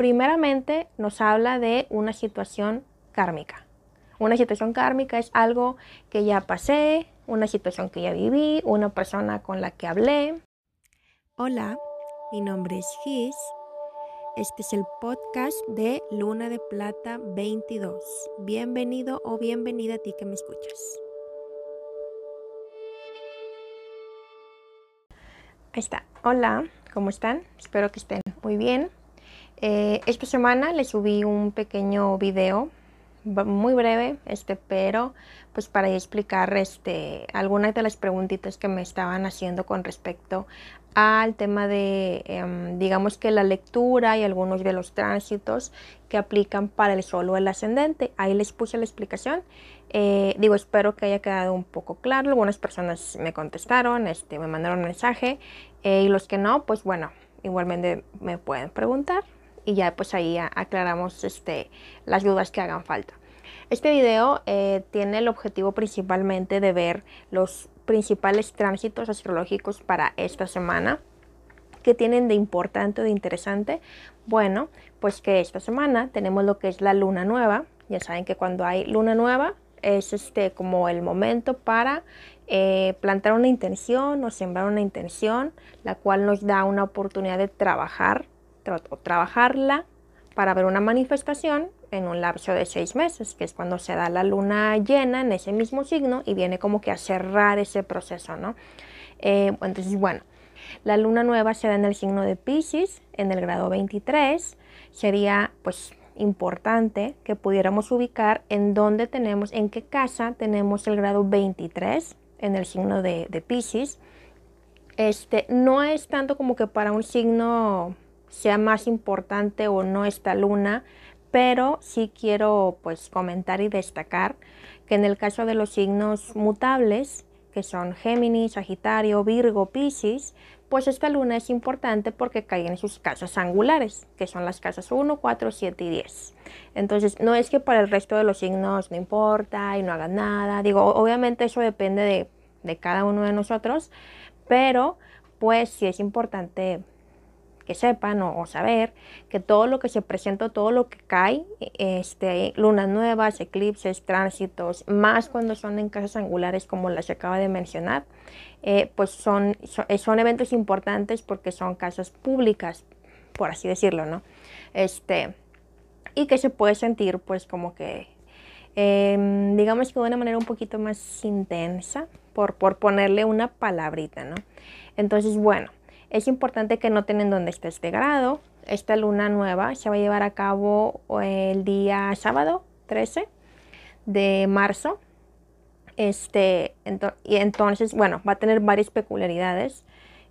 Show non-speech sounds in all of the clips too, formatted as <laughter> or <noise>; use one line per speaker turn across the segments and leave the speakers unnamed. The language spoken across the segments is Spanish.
primeramente nos habla de una situación kármica. Una situación kármica es algo que ya pasé, una situación que ya viví, una persona con la que hablé.
Hola, mi nombre es Gis. Este es el podcast de Luna de Plata 22. Bienvenido o bienvenida a ti que me escuchas.
Ahí está. Hola, ¿cómo están? Espero que estén muy bien. Eh, esta semana les subí un pequeño video muy breve, este, pero pues para explicar este, algunas de las preguntitas que me estaban haciendo con respecto al tema de, em, digamos que la lectura y algunos de los tránsitos que aplican para el sol o el ascendente. Ahí les puse la explicación. Eh, digo, espero que haya quedado un poco claro. Algunas personas me contestaron, este, me mandaron un mensaje eh, y los que no, pues bueno, igualmente me pueden preguntar y ya pues ahí aclaramos este, las dudas que hagan falta. Este video eh, tiene el objetivo principalmente de ver los principales tránsitos astrológicos para esta semana. que tienen de importante o de interesante? Bueno, pues que esta semana tenemos lo que es la luna nueva. Ya saben que cuando hay luna nueva es este como el momento para eh, plantar una intención o sembrar una intención, la cual nos da una oportunidad de trabajar o trabajarla para ver una manifestación en un lapso de seis meses, que es cuando se da la luna llena en ese mismo signo y viene como que a cerrar ese proceso, ¿no? Eh, entonces, bueno, la luna nueva se da en el signo de Pisces, en el grado 23. Sería, pues, importante que pudiéramos ubicar en dónde tenemos, en qué casa tenemos el grado 23 en el signo de, de Pisces. Este, no es tanto como que para un signo sea más importante o no esta luna, pero sí quiero pues comentar y destacar que en el caso de los signos mutables, que son Géminis, Sagitario, Virgo, Piscis, pues esta luna es importante porque cae en sus casas angulares, que son las casas 1, 4, 7 y 10. Entonces, no es que para el resto de los signos no importa y no hagan nada. Digo, obviamente eso depende de, de cada uno de nosotros, pero pues sí es importante que sepan o, saber que todo lo que se presenta, todo lo que cae, este, lunas nuevas, eclipses, tránsitos, más cuando son en casas angulares como las que acaba de mencionar, eh, pues son, eh, son, eventos importantes porque son casas públicas, por así decirlo, ¿no? Este, y que se puede sentir pues como que, em, digamos que de una manera un poquito más intensa, por, por ponerle una palabrita, ¿no? Entonces, bueno, es importante que noten en dónde está este grado. Esta luna nueva se va a llevar a cabo el día sábado 13 de marzo. Este, y entonces, bueno, va a tener varias peculiaridades,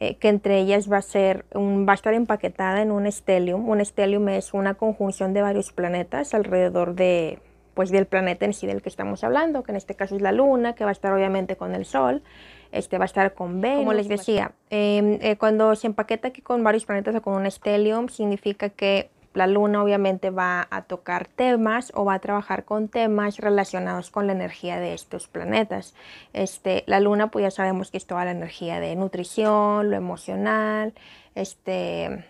eh, que entre ellas va a, ser un, va a estar empaquetada en un stellium. Un stellium es una conjunción de varios planetas alrededor de, pues, del planeta en sí del que estamos hablando, que en este caso es la luna, que va a estar obviamente con el sol este va a estar con Venus. Como les decía, em, eh, cuando se empaqueta aquí con varios planetas o con un stellium, significa que la luna obviamente va a tocar temas o va a trabajar con temas relacionados con la energía de estos planetas. Este, la luna, pues ya sabemos que es toda la energía de nutrición, lo emocional, este,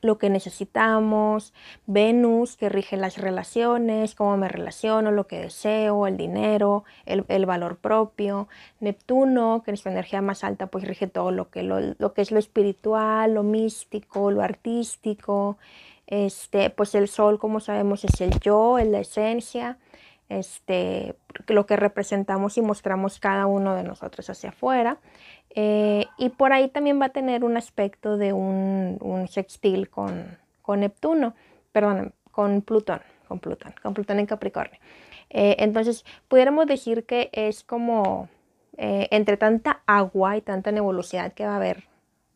lo que necesitamos, Venus que rige las relaciones, cómo me relaciono, lo que deseo, el dinero, el, valor propio, Neptuno que es su energía más alta pues rige todo lo que, lo, que es lo espiritual, lo místico, lo artístico, este, pues el Sol como sabemos es el yo, es la esencia, este, lo que representamos y mostramos cada uno de nosotros hacia afuera. Eh, y por ahí también va a tener un aspecto de un, un sextil con, con, Neptuno, perdón, con Plutón, con Plutón, con Plutón en Capricornio. Eh, entonces, pudiéramos decir que es como eh, entre tanta agua y tanta nebulosidad que va a haber,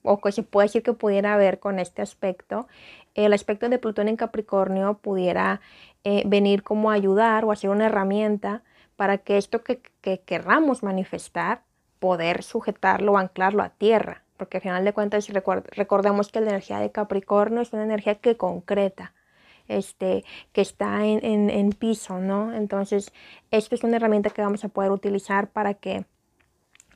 o que se puede decir que pudiera haber con este aspecto, el aspecto de Plutón en Capricornio pudiera venir como ayudar o hacer una herramienta para que esto que, que querramos manifestar poder sujetarlo anclarlo a tierra, porque al final de cuentas recordemos que la energía de Capricornio es una energía que concreta, este, que está en, en, piso, ¿no? Entonces, esto es una herramienta que vamos a poder utilizar para que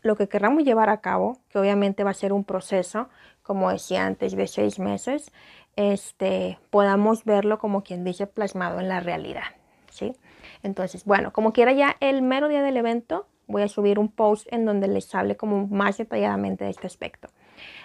lo que querramos llevar a cabo, que obviamente va a ser un proceso, como decía antes, de seis meses, este, podamos verlo como quien dice plasmado en la realidad, ¿sí? Entonces, bueno, como quiera ya el mero día del evento, voy a subir un post en donde les hable como más detalladamente de este aspecto.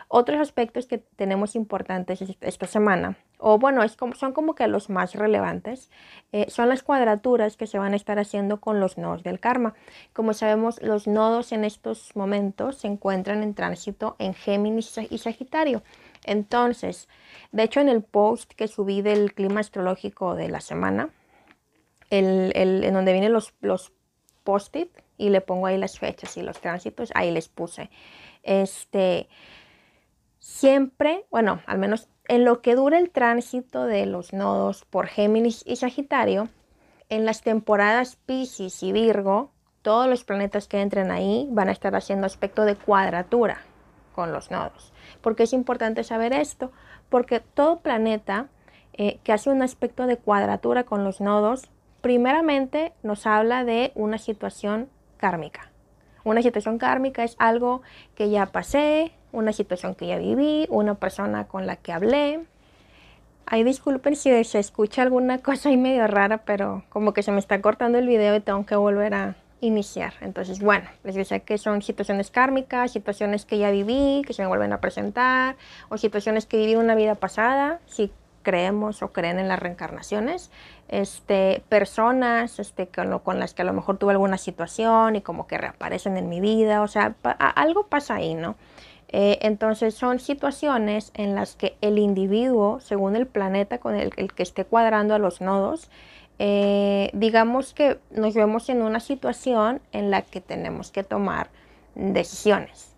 Otros aspectos que tenemos importantes esta semana, o bueno, como, son como que los más relevantes, eh, son las cuadraturas que se van a estar haciendo con los nodos del karma. Como sabemos, los nodos en estos momentos se encuentran en tránsito en Géminis y Sagitario. Entonces, de hecho, en el post que subí del clima astrológico de la semana, en donde vienen los, los post-it y le pongo ahí las fechas y los tránsitos, ahí les puse. Este, siempre, bueno, al menos en lo que dura el tránsito de los nodos por Géminis y Sagitario, en las temporadas Pisces y Virgo, todos los planetas que entren ahí van a estar haciendo aspecto de cuadratura con los nodos. ¿Por qué es importante saber esto? Porque todo planeta eh, que hace un aspecto de cuadratura con los nodos, primeramente nos habla de una situación kármica. Una situación kármica es algo que ya pasé, una situación que ya viví, una persona con la que hablé. Ay, disculpen si se escucha alguna cosa ahí medio rara, pero como que se me está cortando el video y tengo que volver a iniciar. Entonces, bueno, les decía que son situaciones kármicas, situaciones que ya viví, que se me vuelven a presentar, o situaciones que viví en una vida pasada, si creemos o creen en las reencarnaciones, este, personas este, con, con las que a lo mejor tuve alguna situación y como que reaparecen en mi vida, o sea, algo pasa ahí, ¿no? Eh, entonces son situaciones en las que el individuo, según el planeta con el, que esté cuadrando a los nodos, eh, digamos que nos vemos en una situación en la que tenemos que tomar decisiones.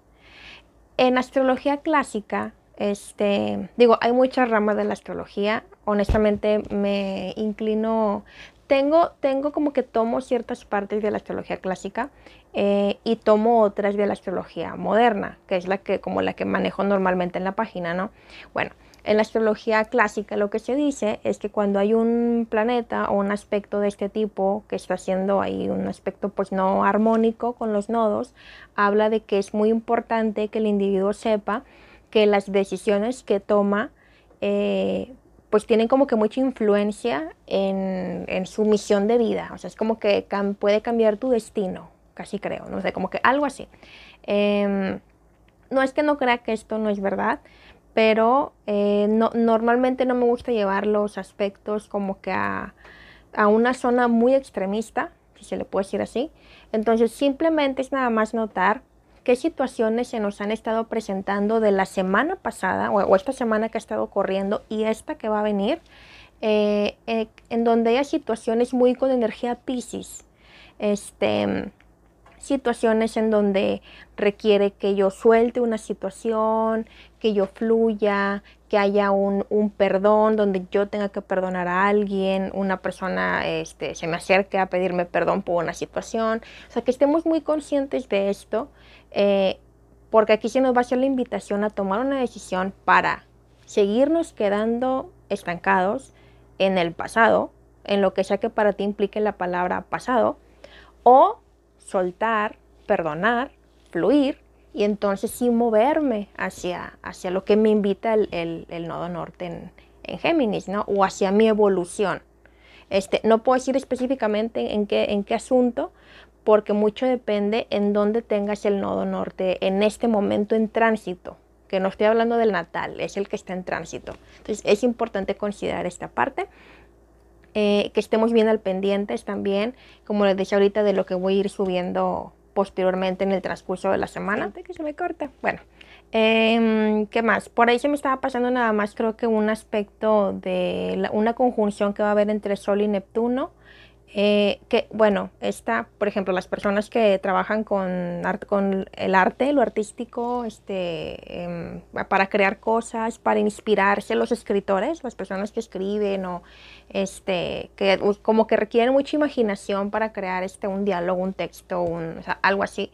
En astrología clásica, este, digo, hay muchas ramas de la astrología. Honestamente me inclino tengo, tengo como que tomo ciertas partes de la astrología clásica eh, y tomo otras de la astrología moderna, que es la que, como la que manejo normalmente en la página, ¿no? Bueno, en la astrología clásica lo que se dice es que cuando hay un planeta o un aspecto de este tipo que está haciendo ahí un aspecto pues no armónico con los nodos, habla de que es muy importante que el individuo sepa que las decisiones que toma eh, pues tienen como que mucha influencia en, su misión de vida. O sea, es como que puede cambiar tu destino, casi creo, no sé, como que algo así. Em, no es que no crea que esto no es verdad, pero eh, no, normalmente no me gusta llevar los aspectos como que a, a una zona muy extremista, si se le puede decir así. Entonces simplemente es nada más notar qué situaciones se nos han estado presentando de la semana pasada o, esta semana que ha estado corriendo y esta que va a venir, eh, eh, en donde hay situaciones muy con energía Pisces. Este, situaciones en donde requiere que yo suelte una situación, que yo fluya, que haya un, perdón donde yo tenga que perdonar a alguien, una persona este, se me acerque a pedirme perdón por una situación. O sea, que estemos muy conscientes de esto, eh, porque aquí se nos va a hacer la invitación a tomar una decisión para seguirnos quedando estancados en el pasado, en lo que sea que para ti implique la palabra pasado, o soltar, perdonar, fluir y entonces sí moverme hacia, hacia lo que me invita el, nodo norte en, en, Géminis, ¿no? O hacia mi evolución. Este, no puedo decir específicamente en qué, en qué asunto, porque mucho depende en dónde tengas el nodo norte en este momento en tránsito, que no estoy hablando del natal, es el que está en tránsito. Entonces es importante considerar esta parte. Eh, que estemos bien al pendientes también, como les decía ahorita, de lo que voy a ir subiendo posteriormente en el transcurso de la semana. que se me corta. Bueno, em, ¿qué más? Por ahí se me estaba pasando nada más, creo que un aspecto de una conjunción que va a haber entre Sol y Neptuno eh, que bueno, está, por ejemplo, las personas que trabajan con, con el arte, lo artístico, este, em, para crear cosas, para inspirarse, los escritores, las personas que escriben o este, que como que requieren mucha imaginación para crear este, un diálogo, un texto, un, algo así.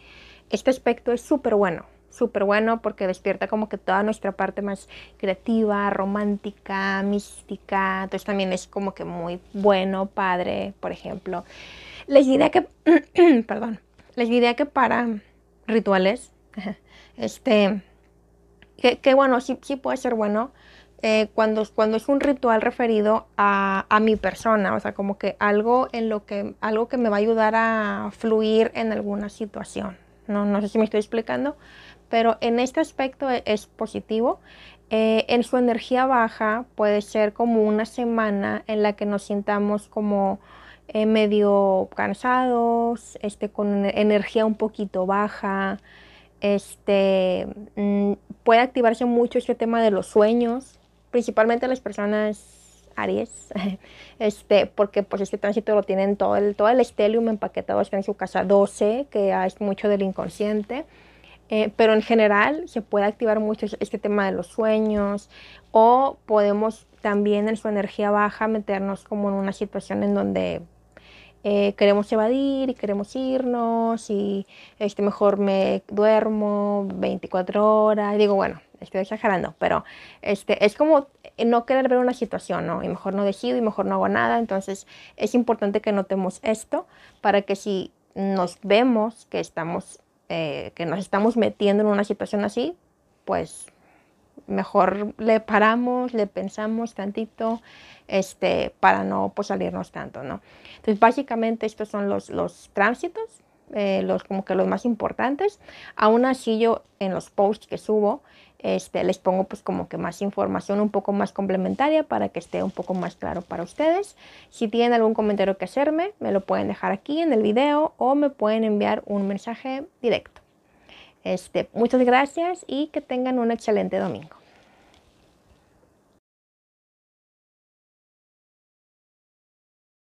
Este aspecto es súper bueno, súper bueno porque despierta como que toda nuestra parte más creativa, romántica, mística. Entonces también es como que muy bueno, padre, por ejemplo. Les diría que, <clears throat> perdón, les diría que para rituales. <laughs> Este, que, bueno, sí, sí puede ser bueno eh, cuando, cuando es un ritual referido a, a, mi persona, o sea, como que algo en lo que, algo que me va a ayudar a fluir en alguna situación. No, no sé si me estoy explicando, pero en este aspecto e, es positivo. Eh, en su energía baja puede ser como una semana en la que nos sintamos como eh, medio cansados, este, con energía un poquito baja. Este, mm, puede activarse mucho este tema de los sueños, principalmente las personas Aries, <laughs> este, porque pues este tránsito lo tienen todo el, todo el estelium empaquetado en su casa 12, que es mucho del inconsciente. Eh, pero en general se puede activar mucho este tema de los sueños o podemos también en su energía baja meternos como en una situación en donde eh, queremos evadir y queremos irnos y este, mejor me duermo 24 horas. Digo, bueno, estoy exagerando, pero este, es como no querer ver una situación, ¿no? Y mejor no decido y mejor no hago nada. Entonces es importante que notemos esto para que si nos vemos que estamos eh, que nos estamos metiendo en una situación así, pues mejor le paramos, le pensamos tantito, este, para no pues, salirnos tanto, ¿no? Entonces, básicamente estos son los, los tránsitos, eh, los como que los más importantes. Aún así yo en los posts que subo, este, les pongo pues como que más información un poco más complementaria para que esté un poco más claro para ustedes. Si tienen algún comentario que hacerme, me lo pueden dejar aquí en el video o me pueden enviar un mensaje directo. Este, muchas gracias y que tengan un excelente domingo.